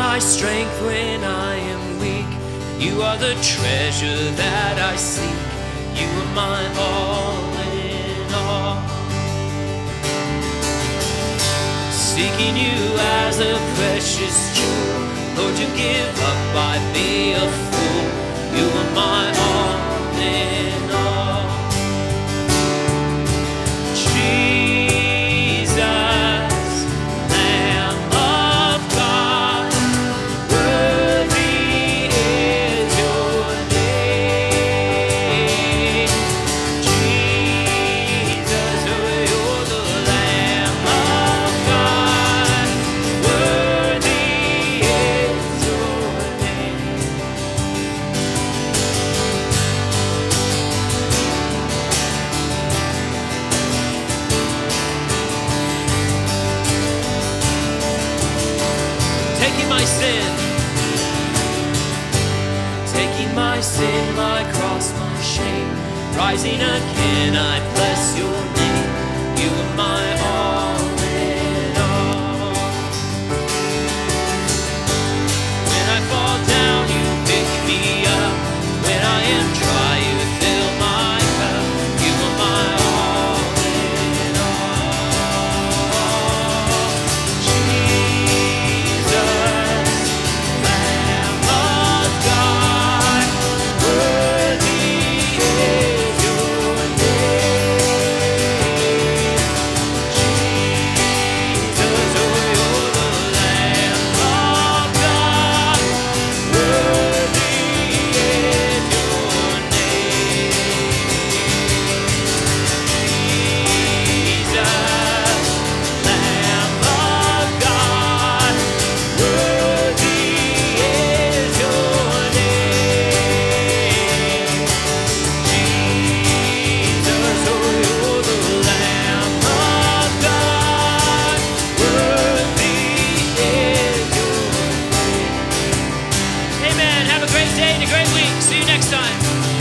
my strength when I am weak. You are the treasure that I seek. You are my all in all. Seeking you as a precious jewel. Lord, you give up, I'd be a fool. You are my sin, taking my sin, my cross, my shame, rising again. I bless your name. made a great week. See you next time.